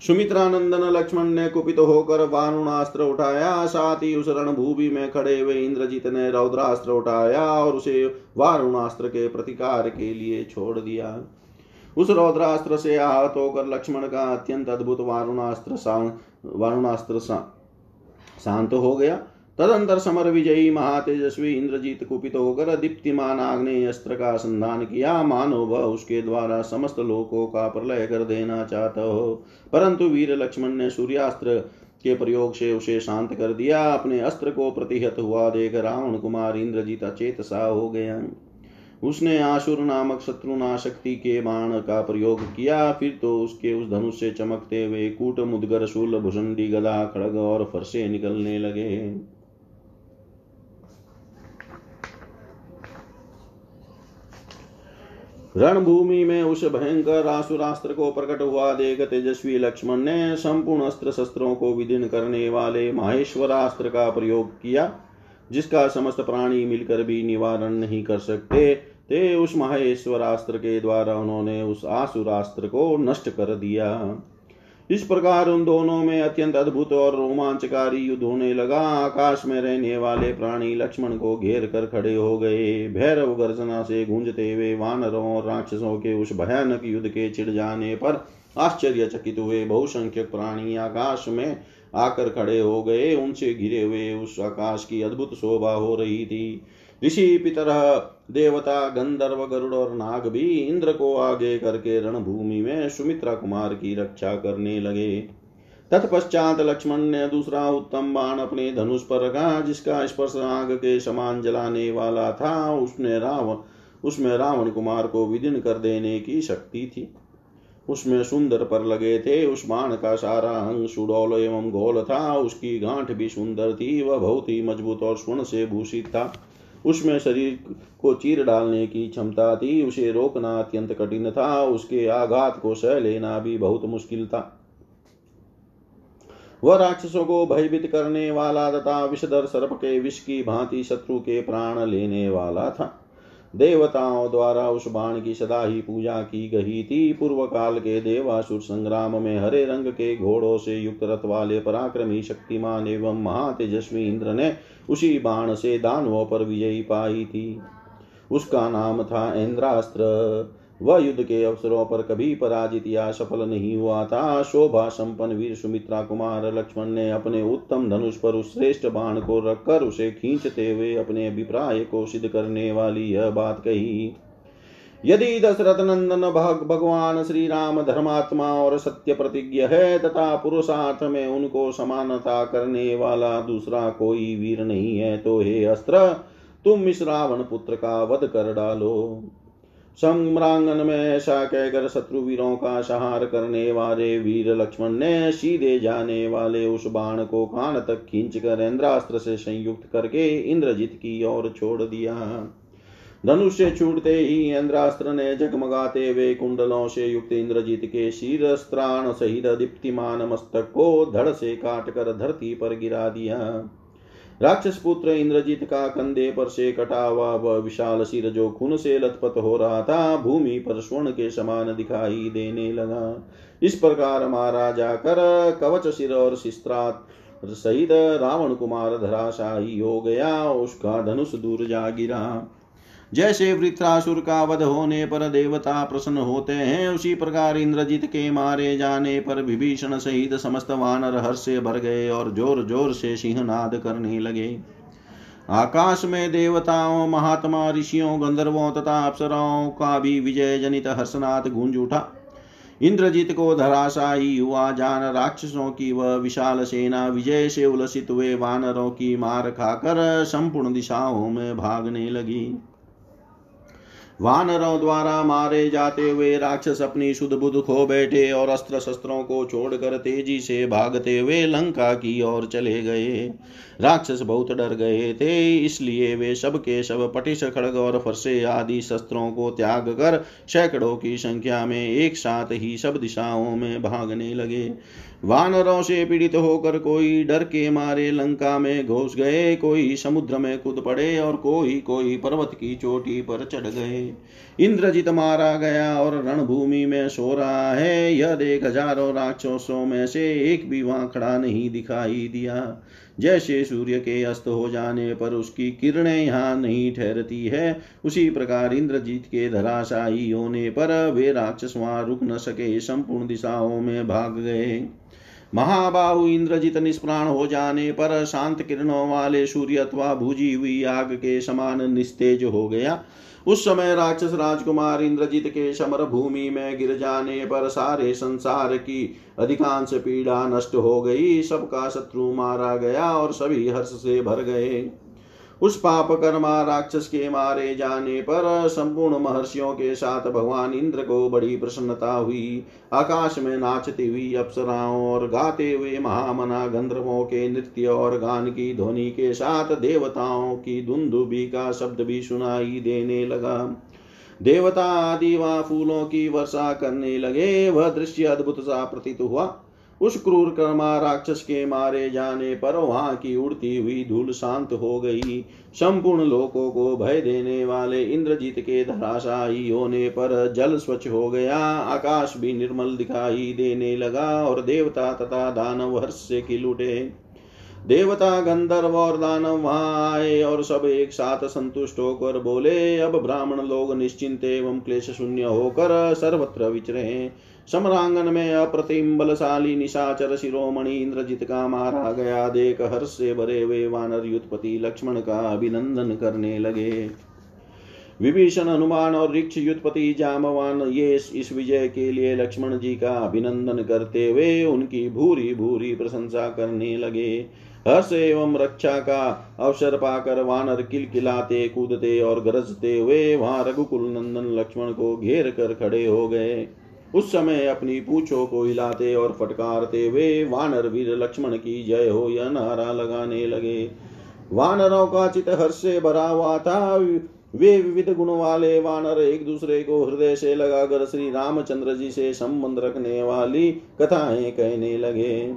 सुमित्रानंदन लक्ष्मण ने कुपित होकर वारुणास्त्र उठाया, साथ ही उस रणभूमि में खड़े हुए इंद्रजीत ने रौद्रास्त्र उठाया और उसे वारुणास्त्र के प्रतिकार के लिए छोड़ दिया। उस रौद्रास्त्र से आहत होकर लक्ष्मण का अत्यंत अद्भुत वारुणास्त्र वारुणास्त्र शांत हो गया। तदंतर समर विजयी महातेजस्वी इंद्रजीत कुपित होकर दीप्तिमान आग्नेय अस्त्र का संधान किया। मानो वह उसके द्वारा समस्त लोकों का प्रलय कर देना चाहता हो। परंतु वीर लक्ष्मण ने सूर्यास्त्र के प्रयोग से उसे शांत कर दिया। अपने अस्त्र को प्रतिहत हुआ देख रावण कुमार इंद्रजीत अचेत सा हो गया। उसने आसुर नामक शत्रुना शक्ति के बाण का प्रयोग किया। फिर तो उसके उस धनुष से चमकते हुए कूट मुदगर शूल भुषंडी गदा, खड़ग और फरसे निकलने लगे। रणभूमि में उस भयंकर आसुरास्त्र को प्रकट हुआ। देख तेजस्वी लक्ष्मण ने संपूर्ण अस्त्र शस्त्रों को विधीन करने वाले माहेश्वरास्त्र का प्रयोग किया, जिसका समस्त प्राणी मिलकर भी निवारण नहीं कर सकते। ते उस माहेश्वरास्त्र के द्वारा उन्होंने उस आसुरास्त्र को नष्ट कर दिया। इस प्रकार उन दोनों में अत्यंत अद्भुत और रोमांचकारी युद्ध होने लगा। आकाश में रहने वाले प्राणी लक्ष्मण को घेर कर खड़े हो गए। भैरव गर्जना से गूंजते हुए वानरों और राक्षसों के उस भयानक युद्ध के चिड़ जाने पर आश्चर्यचकित हुए। बहुसंख्यक प्राणी आकाश में आकर खड़े हो गए। उनसे घिरे हुए उस आकाश की अद्भुत शोभा हो रही थी। ऋषि पितर देवता, गंधर्व, गरुड़ और नाग भी इंद्र को आगे करके रणभूमि में सुमित्रा कुमार की रक्षा करने लगे। तत्पश्चात लक्ष्मण ने दूसरा उत्तम बाण अपने धनुष पर रखा, जिसका स्पर्श आग के समान जलाने वाला था। उसने रावण, उसमें रावण कुमार को विदीन कर देने की शक्ति थी। उसमें सुंदर पर लगे थे। उस बाण का सारा अंग सुडौल एवं गोल था। उसकी गांठ भी सुंदर थी, वह बहुत ही मज़बूत और स्वर्ण से भूषित था। उसमें शरीर को चीर डालने की क्षमता थी, उसे रोकना अत्यंत कठिन था, उसके आघात को सह लेना भी बहुत मुश्किल था। वह राक्षसों को भयभीत करने वाला तथा विषधर सर्प के विष की भांति शत्रु के प्राण लेने वाला था। देवताओं द्वारा उस बाण की सदा ही पूजा की गई थी। पूर्व काल के देवासुर संग्राम में हरे रंग के घोड़ों से युक्त रथ वाले पराक्रमी, शक्तिमान एवं महातेजस्वी इंद्र ने उसी बाण से दानवों पर विजयी पाई थी। उसका नाम था इंद्रास्त्र वह युद्ध के अवसरों पर कभी पराजित या सफल नहीं हुआ था। शोभा संपन्न वीर सुमित्रा कुमार लक्ष्मण ने अपने उत्तम धनुष पर उस श्रेष्ठ बाण को रखकर उसे खींचते हुए अपने अभिप्राय को सिद्ध करने वाली यह बात कही। यदि दशरथ नंदन भग भगवान श्री राम धर्मात्मा और सत्य प्रतिज्ञ है तथा पुरुषार्थ में उनको समानता करने वाला दूसरा कोई वीर नहीं है तो हे अस्त्र, तुम इस रावण पुत्र का वध कर डालो। सम्रांगन में ऐसा कहकर शत्रु वीरों का सहार करने वाले वीर लक्ष्मण ने सीधे जाने वाले उस बाण को कान तक खींच कर इंद्रास्त्र से संयुक्त करके इंद्रजीत की ओर छोड़ दिया। धनुष से छूटते ही इंद्रास्त्र ने जगमगाते हुए कुंडलों से युक्त इंद्रजीत के शीर स्त्राण सहित दीप्तिमान मस्तक को धड़ से काट कर धरती पर गिरा दिया। राक्षस पुत्र इंद्रजीत का कंधे पर से कटा हुआ वह विशाल सिर जो खून से लथपथ हो रहा था, भूमि पर स्वर्ण के समान दिखाई देने लगा। इस प्रकार मारा जाकर कवच सिर और शिस्त्रात सहित रावण कुमार धराशाही हो गया, उसका धनुष दूर जा गिरा। जैसे वृत्रासुर का वध होने पर देवता प्रसन्न होते हैं, उसी प्रकार इंद्रजीत के मारे जाने पर विभीषण सहित समस्त वानर हर्ष से भर गए और ज़ोर ज़ोर से सिंहनाद करने लगे। आकाश में देवताओं, महात्मा, ऋषियों, गंधर्वों तथा अप्सराओं का भी विजय जनित हर्षनाथ गूंज उठा। इंद्रजीत को धराशायी हुआ जान राक्षसों की वह विशाल सेना विजय से उलसित हुए वानरों की मार खाकर संपूर्ण दिशाओं में भागने लगी। वानरों द्वारा मारे जाते हुए राक्षस अपनी शुद्ध बुद्ध खो बैठे और अस्त्र शस्त्रों को छोड़कर तेज़ी से भागते हुए लंका की ओर चले गए। राक्षस बहुत डर गए थे, इसलिए वे सब के सब पटिश खड़ग और फरसे आदि शस्त्रों को त्याग कर सैकड़ों की संख्या में एक साथ ही सब दिशाओं में भागने लगे। वानरों से पीड़ित होकर कोई डर के मारे लंका में घुस गए, कोई समुद्र में कूद पड़े और कोई कोई पर्वत की चोटी पर चढ़ गए। इंद्रजीत मारा गया और रणभूमि में सो रहा है। यह देख हज़ारों राक्षसों में से एक भी वहाँ खड़ा नहीं दिखाई दिया। जैसे सूर्य के अस्त हो जाने पर उसकी किरणें यहाँ नहीं ठहरती है, उसी प्रकार इंद्रजीत के धराशायी होने पर वे राक्षस वहाँ रुक न सके, संपूर्ण दिशाओं में भाग गए। महाबाहु इंद्रजित निष्प्राण हो जाने पर शांत किरणों वाले सूर्य अथवा भूजी हुई आग के समान निस्तेज हो गया। उस समय राक्षस राजकुमार इंद्रजीत के समर भूमि में गिर जाने पर सारे संसार की अधिकांश पीड़ा नष्ट हो गई। सबका शत्रु मारा गया और सभी हर्ष से भर गए। उस पाप कर्मा राक्षस के मारे जाने पर संपूर्ण महर्षियों के साथ भगवान इंद्र को बड़ी प्रसन्नता हुई। आकाश में नाचती हुई अप्सराओं और गाते हुए महामना गंधर्वों के नृत्य और गान की ध्वनि के साथ देवताओं की धुंधुबी का शब्द भी सुनाई देने लगा। देवता आदि वहाँ फूलों की वर्षा करने लगे। वह दृश्य अद्भुत सा प्रतीत हुआ। उस क्रूर कर्मा राक्षस के मारे जाने पर वहाँ की उड़ती हुई धूल शांत हो गई। संपूर्ण लोकों को भय देने वाले इंद्रजीत के धराशायी होने पर जल स्वच्छ हो गया। आकाश भी निर्मल दिखाई देने लगा और देवता तथा दानव हर्ष से खिल उठे। देवता, गंधर्व और दानव वहाँ आए और सब एक साथ संतुष्ट होकर बोले, अब ब्राह्मण लोग निश्चिंत एवं क्लेश शून्य होकर सर्वत्र विचरे। समरांगन में अप्रतिम बलशाली निशाचर शिरोमणि इंद्रजित का मारा गया देख हर्ष से भरे हुए वानर युद्धपति लक्ष्मण का अभिनंदन करने लगे। विभीषण, हनुमान और ऋक्ष युद्धपति जामवान, ये इस विजय के लिए लक्ष्मण जी का अभिनंदन करते हुए उनकी भूरी भूरी प्रशंसा करने लगे। हर्ष एवं रक्षा का अवसर पाकर वानर किलकिलाते, कूदते और गरजते हुए वहाँ रघुकुल नंदन लक्ष्मण को घेर कर खड़े हो गए। उस समय अपनी पूछो को हिलाते और फटकारते हुए वानर वीर लक्ष्मण की जय हो, यह नारा लगाने लगे। वानरों का चित हर्ष से भरा हुआ था। वे विविध गुणों वाले वानर एक दूसरे को हृदय से लगाकर श्री रामचंद्र जी से संबंध रखने वाली कथाएँ कहने लगे।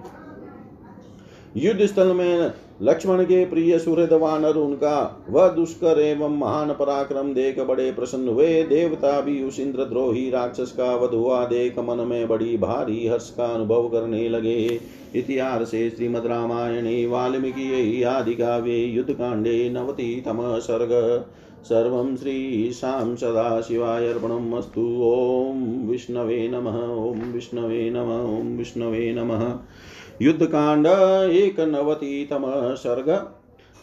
युद्ध स्थल में लक्ष्मण के प्रिय सुहृद वानर उनका वह दुष्कर एवं महान पराक्रम देख बड़े प्रसन्न हुए। देवता भी उस इंद्रद्रोही राक्षस का वध हुआ देख मन में बड़ी भारी हर्ष का अनुभव करने लगे। इतिहास से श्रीमद रामायणे, वाल्मीकि आदि काव्ये नवति तम सर्ग। सर्वं श्रीशां सदाशिवाय अर्पणमस्तु। ॐ विष्णवे नमः ॐ विष्णवे नमः ॐ विष्णवे नमः। युद्ध कांड एक नवतितम सर्ग।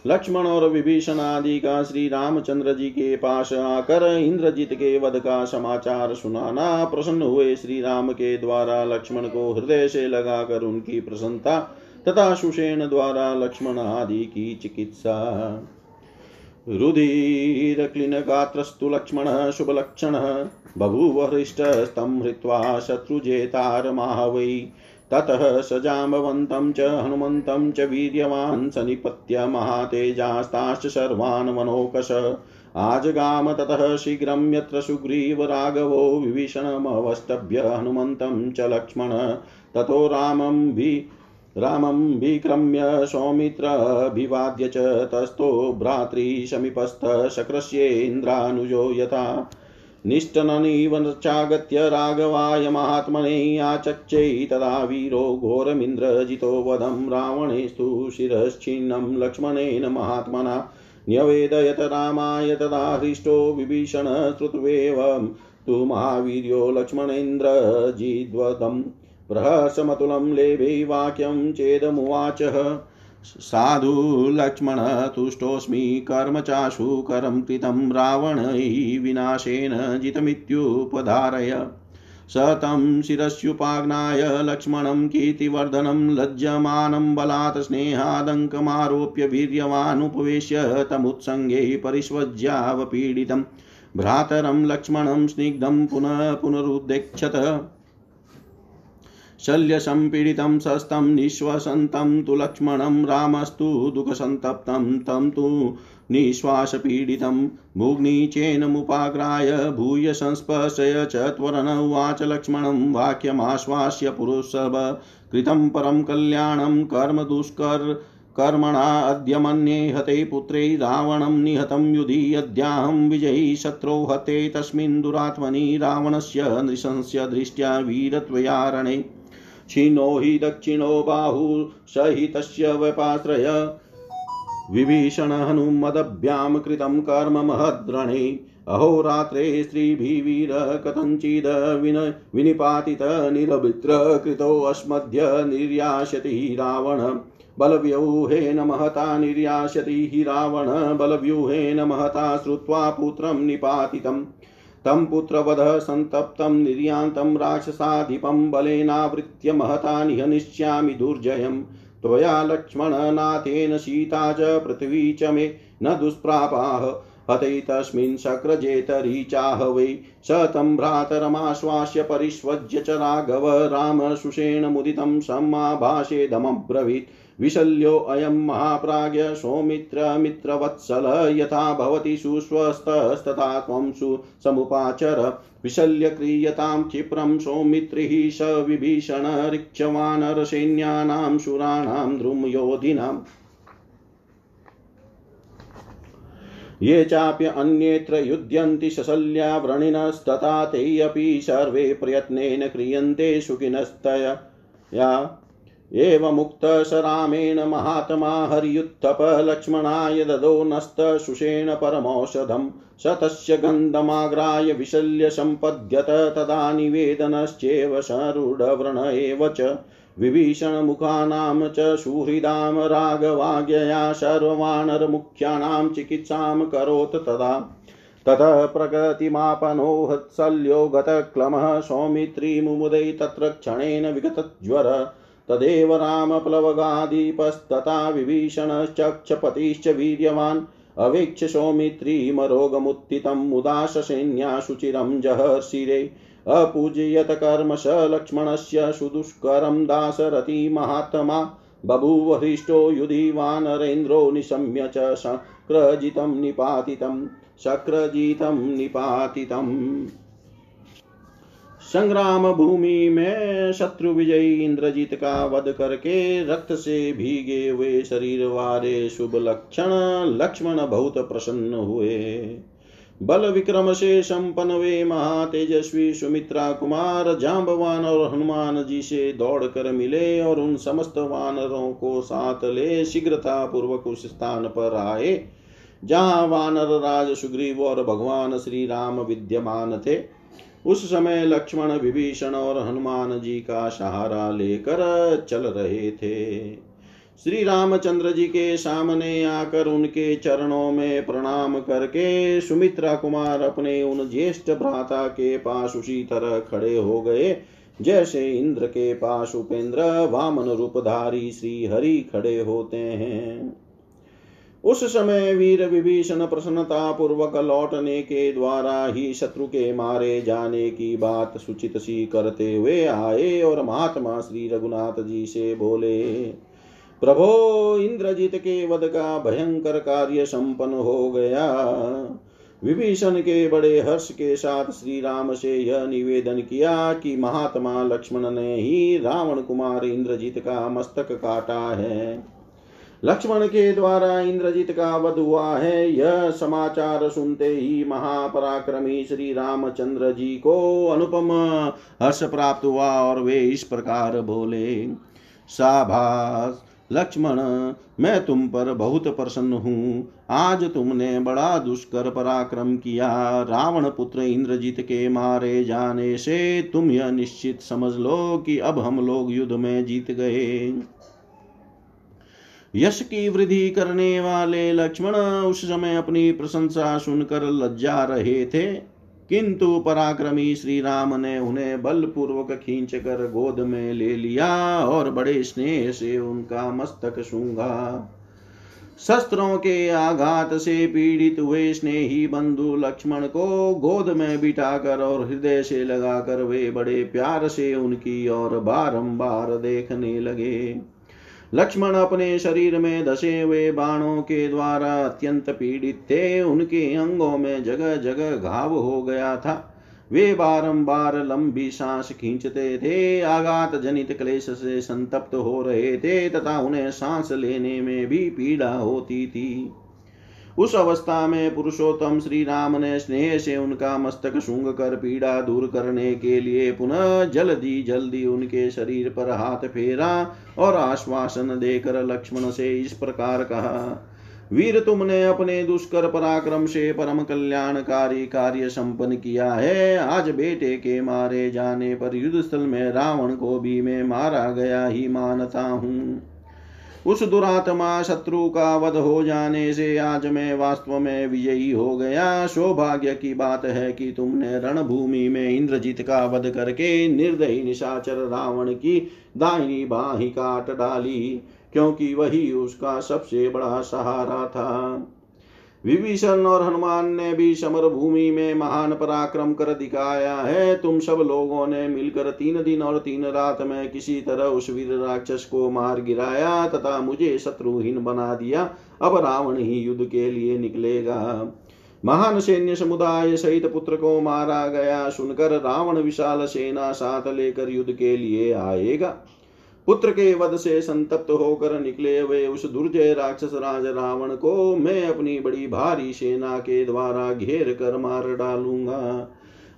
लक्ष्मण और विभीषण आदि का श्री रामचंद्र जी के पास आकर इंद्रजीत के वध का समाचार सुनाना, प्रसन्न हुए श्री राम के द्वारा लक्ष्मण को हृदय से लगाकर उनकी प्रसन्नता तथा सुषेण द्वारा लक्ष्मण आदि की चिकित्सा। रुधिरक्लिनगात्रस्तु लक्ष्मणः शुभलक्षणः बभूव हृष्टस्तं हृत्वा शत्रुजेतारमाह वै ततः स जाम्बवन्तं च हनुमन्तं च वीर्यवान् सनिपत्य महातेजास्ताश्च सर्वान् मनोकश। आजगाम ततः शीघ्रं यत्र सुग्रीवराघवो विभीषणमवस्तभ्य हनुमन्तं च लक्ष्मण। ततो रामं वि रामं विक्रम्य सौमित्रभिवाद्य च तस्थो भ्रातृसमीपस्थशक्रस्येन्द्रानुजो यथा। निष्टननीव चागत्य राघवाय महात्मने आचक्षै तदा वीरो घोरमिन्द्रजितो वधं रावणेस्तु शिरश्छिन्नं लक्ष्मणेन महात्मना न्यवेदयत रामाय तदा हृष्टो विभीषण श्रुत्वेवं तु महावीर्यो लक्ष्मणेन्द्रजिद्वदम् प्रहसमतुलं लेभे वाक्यं चेदमुवाच साधु लक्ष्मण तुष्टोऽस्मि कर्म चाशु करं कृतं रावणै विनाशेन जितमित्युपधारय। स तं शिरस्युपाग्नाय लक्ष्मणं कीर्तिवर्धनं लज्जमानं बलात् स्नेहादङ्कमारोप्य वीर्यवानुपवेश्य तमुत्सङ्गे परिष्वज्यावपीडितं। भ्रातरं लक्ष्मणं स्निग्धं पुनः पुनरुदेक्षत शल्यसम्पीडितं सस्तं निःश्वसन्तं तु लक्ष्मणं रामस्तु दुःखसन्तप्तं तं तु निःश्वासपीडितं मुग्निचेनमुपाग्राय भूय संस्पर्शय च त्वरन उवाच लक्ष्मणं वाक्यमाश्वास्य पुरुषभ कृतं परं कल्याणं कर्म दुष्कर कर्मणा अद्य मन्ये हते पुत्रे रावणं निहतं युधि यद्याहं विजयी शत्रौ हते तस्मिन् दुरात्मनि रावणस्य नृशंस्य दृष्ट्या वीरत्वयारणे क्षीणो हि दक्षिणो बाहु सहितस्य व्यपाश्रय। विभीषणहनुमदभ्यां कृतं कर्म महद्रणे। अहोरात्रे स्त्रीभिवीर कथञ्चिद विन विनिपातितनिरभित्र कृतोऽस्मद्य निर्यास्यति रावण। बलव्यूहेन महता निर्यास्यति हि रावण। बलव्यूहेन महता श्रुत्वा पुत्रं निपातितम्। तं पुत्रवध सन्तप्तं निर्यान्तं राक्षसाधिपं बलेनावृत्य महता निहनिष्यामि दुर्जयम्। त्वया लक्ष्मणनाथेन सीता च पृथिवी च मे न दुष्प्रापाः। हते तस्मिन् शक्रजेतरी चाह वै स तं भ्रातरमाश्वास्य परिष्वज्य च राघव रामशुषेण मुदितं समाभाषेदमब्रवीत् विशल्योऽयं महाप्राज्ञ सौमित्रमित्रवत्सल यथा भवति सुस्वस्थस्तथा त्वं समुपाचर। विशल्य क्रियतां क्षिप्रं सौमित्रिः स विभीषण ऋक्षवानरसैन्यानां शूराणां द्रुमयोधिनाम् ये चाप्य अन्येत्र युध्यन्ति शशल्या व्रणिनस्तथा ते अपि सर्वे प्रयत्नेन क्रियन्ते सुखिनस्तया। एवमुक्त स रामेण महात्मा हर्युत्थप लक्ष्मणाय ददो नस्तशुषेण परमौषधम् स गन्धमाग्राय विशल्य सम्पद्यत तदा निवेदनश्चेव सरूढव्रण एव च विभीषणमुखानां च सुहृदां राघवाज्ञया सर्ववानरमुख्यानां चिकित्सां करोत् तदा। ततः प्रगतिमापनो हत्सल्यो गतक्लमः सौमित्रीमुमुदै तत्र क्षणेन विगतज्वर तदेव रामप्लवगादीपस्तथा विभीषणश्चक्षपतिश्च वीर्यवान्। अवेक्ष्य सौमित्रीमरोगमुत्थितं मुदाशसैन्याशुचिरं जहर्षिरे। अपूजयत कर्म स लक्ष्मणस्य सुदुष्करं दासरथी बभूव हृष्टो युधि वानरेन्द्रो निशम्य च शक्रजितं निपातितं। शक्रजितं निपातितम्। संग्राम भूमि में शत्रु विजयी इंद्रजीत का वध करके रक्त से भीगे हुए शरीर वाले शुभ लक्षण लक्ष्मण बहुत प्रसन्न हुए। बल विक्रम से संपन्न वे महातेजस्वी सुमित्रा कुमार जाम्बवान और हनुमान जी से दौड़ कर मिले और उन समस्त वानरों को साथ ले शीघ्रता पूर्वक उस स्थान पर आए, जहाँ वानर राज सुग्रीव और भगवान श्री राम विद्यमान थे। उस समय लक्ष्मण विभीषण और हनुमान जी का सहारा लेकर चल रहे थे। श्री रामचंद्र जी के सामने आकर उनके चरणों में प्रणाम करके सुमित्रा कुमार अपने उन ज्येष्ठ भ्राता के पास उसी तरह खड़े हो गए। जैसे इंद्र के पास उपेंद्र, वामन रूपधारी श्री हरि खड़े होते हैं। उस समय वीर विभीषण प्रसन्नता पूर्वक लौटने के द्वारा ही शत्रु के मारे जाने की बात सूचित सी करते हुए आए और महात्मा श्री रघुनाथ जी से बोले, प्रभो, इंद्रजीत के वध का भयंकर कार्य संपन्न हो गया। विभीषण के बड़े हर्ष के साथ श्री राम से यह निवेदन किया कि महात्मा लक्ष्मण ने ही रावण कुमार इंद्रजीत का मस्तक काटा है। लक्ष्मण के द्वारा इंद्रजीत का वध हुआ है। यह समाचार सुनते ही महापराक्रमी श्री रामचंद्र जी को अनुपम हर्ष प्राप्त हुआ और वे इस प्रकार बोले, साभास, लक्ष्मण, मैं तुम पर बहुत प्रसन्न हूँ। आज तुमने बड़ा दुष्कर पराक्रम किया। रावण पुत्र इंद्रजीत के मारे जाने से तुम यह निश्चित समझ लो कि अब हम लोग युद्ध में जीत गए। यश की वृद्धि करने वाले लक्ष्मण उस समय अपनी प्रशंसा सुनकर लज्जा रहे थे। किंतु पराक्रमी श्री राम ने उन्हें बलपूर्वक खींच कर गोद में ले लिया और बड़े स्नेह से उनका मस्तक सूंघा। शस्त्रों के आघात से पीड़ित हुए स्नेही बंधु लक्ष्मण को गोद में बिठाकर और हृदय से लगाकर वे बड़े प्यार से उनकी ओर बारंबार देखने लगे। लक्ष्मण अपने शरीर में धसे हुए बाणों के द्वारा अत्यंत पीड़ित थे। उनके अंगों में जगह जगह घाव हो गया था। वे बारंबार लंबी सांस खींचते थे। आघात जनित क्लेश से संतप्त हो रहे थे तथा उन्हें सांस लेने में भी पीड़ा होती थी। उस अवस्था में पुरुषोत्तम श्री राम ने स्नेह से उनका मस्तक सूंघ कर पीड़ा दूर करने के लिए पुनः जल्दी जल्दी उनके शरीर पर हाथ फेरा और आश्वासन देकर लक्ष्मण से इस प्रकार कहा, वीर, तुमने अपने दुष्कर पराक्रम से परम कल्याणकारी कार्य संपन्न किया है। आज बेटे के मारे जाने पर युद्ध स्थल में रावण को भी मैं मारा गया ही मानता हूँ। उस दुरात्मा शत्रु का वध हो जाने से आज मैं वास्तव में विजयी हो गया। सौभाग्य की बात है कि तुमने रणभूमि में इंद्रजीत का वध करके निर्दयी निशाचर रावण की दाहिनी बाही काट डाली, क्योंकि वही उसका सबसे बड़ा सहारा था। विभीषण और हनुमान ने भी समर भूमि में महान पराक्रम कर दिखाया है। तुम सब लोगों ने मिलकर तीन दिन और तीन रात में किसी तरह उस वीर राक्षस को मार गिराया तथा मुझे शत्रुहीन बना दिया। अब रावण ही युद्ध के लिए निकलेगा। महान सैन्य समुदाय सहित पुत्र को मारा गया। सुनकर रावण विशाल सेना साथ लेकर युद्ध के लिए आएगा। पुत्र के वध से संतप्त होकर निकले हुए उस दुर्जय राक्षस राज रावण को मैं अपनी बड़ी भारी सेना के द्वारा घेर कर मार डालूँगा।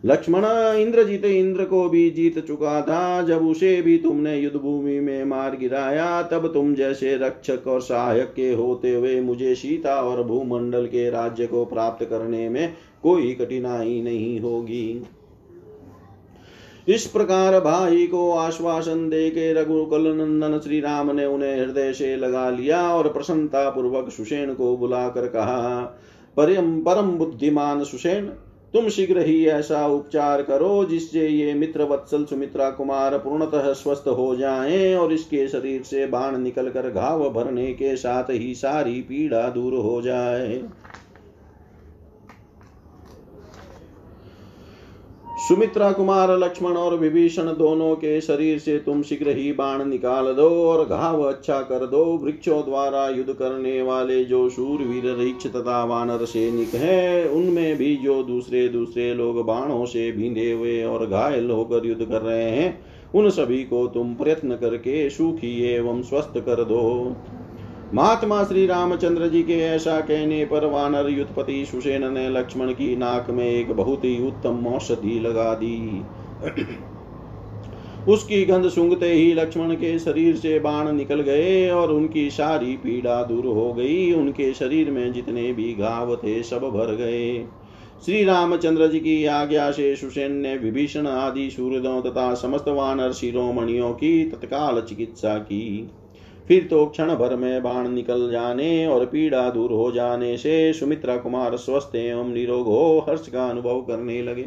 लक्ष्मण, इंद्रजीत, इंद्र को भी जीत चुका था। जब उसे भी तुमने युद्ध भूमि में मार गिराया, तब तुम जैसे रक्षक और सहायक के होते हुए मुझे सीता और भूमंडल के राज्य को प्राप्त करने में कोई कठिनाई नहीं होगी। इस प्रकार भाई को आश्वासन दे के रघुकुल नंदन श्री राम ने उन्हें हृदय से लगा लिया और प्रसन्नता पूर्वक सुषेण को बुलाकर कहा, परम परम बुद्धिमान सुषेण, तुम शीघ्र ही ऐसा उपचार करो जिससे ये मित्र वत्सल सुमित्रा कुमार पूर्णतः स्वस्थ हो जाएँ और इसके शरीर से बाण निकल कर घाव भरने के साथ ही सारी पीड़ा दूर हो जाए। सुमित्रा कुमार, लक्ष्मण और विभीषण दोनों के शरीर से तुम शीघ्र ही बाण निकाल दो और घाव अच्छा कर दो। वृक्षों द्वारा युद्ध करने वाले जो शूरवीर रीक्ष तथा वानर सैनिक हैं, उनमें भी जो दूसरे दूसरे लोग बाणों से भींधे हुए और घायल होकर युद्ध कर रहे हैं, उन सभी को तुम प्रयत्न करके सुखी एवं स्वस्थ कर दो। महात्मा श्री रामचंद्र जी के ऐसा कहने पर वानर युद्धपति सुसेन ने लक्ष्मण की नाक में एक बहुत ही उत्तम औषधि लगा दी। उसकी गंध सूंघते ही लक्ष्मण के शरीर से बाण निकल गए और उनकी सारी पीड़ा दूर हो गई। उनके शरीर में जितने भी घाव थे सब भर गए। श्री रामचंद्र जी की आज्ञा से सुसेन ने विभीषण आदि सूर्यों तथा समस्त वानर शिरोमणियों की तत्काल चिकित्सा की। फिर तो क्षण भर में बाण निकल जाने और पीड़ा दूर हो जाने से सुमित्रा कुमार स्वस्थ एवं निरोग हो हर्ष का अनुभव करने लगे।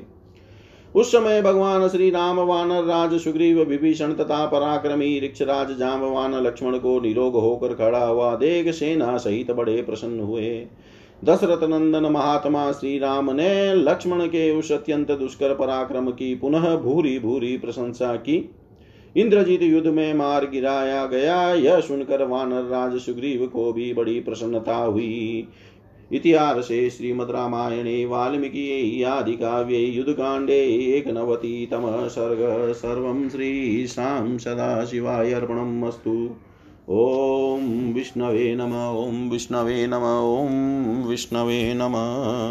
उस समय भगवान श्री राम वानर राज सुग्रीव विभीषण तथा पराक्रमी ऋक्षराज जामवान लक्ष्मण को निरोग होकर खड़ा हुआ देख सेना सहित बड़े प्रसन्न हुए। दशरथ नंदन महात्मा श्री राम ने लक्ष्मण के उस अत्यंत दुष्कर पराक्रम की पुनः भूरी भूरी प्रशंसा की। इंद्रजीत युद्ध में मार गिराया गया। यह सुनकर वानर राज सुग्रीव को भी बड़ी प्रसन्नता हुई। इतिहासे श्रीमद् रामायणे, वाल्मीकि, आदिकाव्ये युद्धकाण्डे एकनवतितमः सर्ग सर्वं श्रीशां सदाशिवाय अर्पणम् अस्तु। ॐ विष्णवे नम, ॐ विष्णवे नम, ॐ विष्णवे नमः।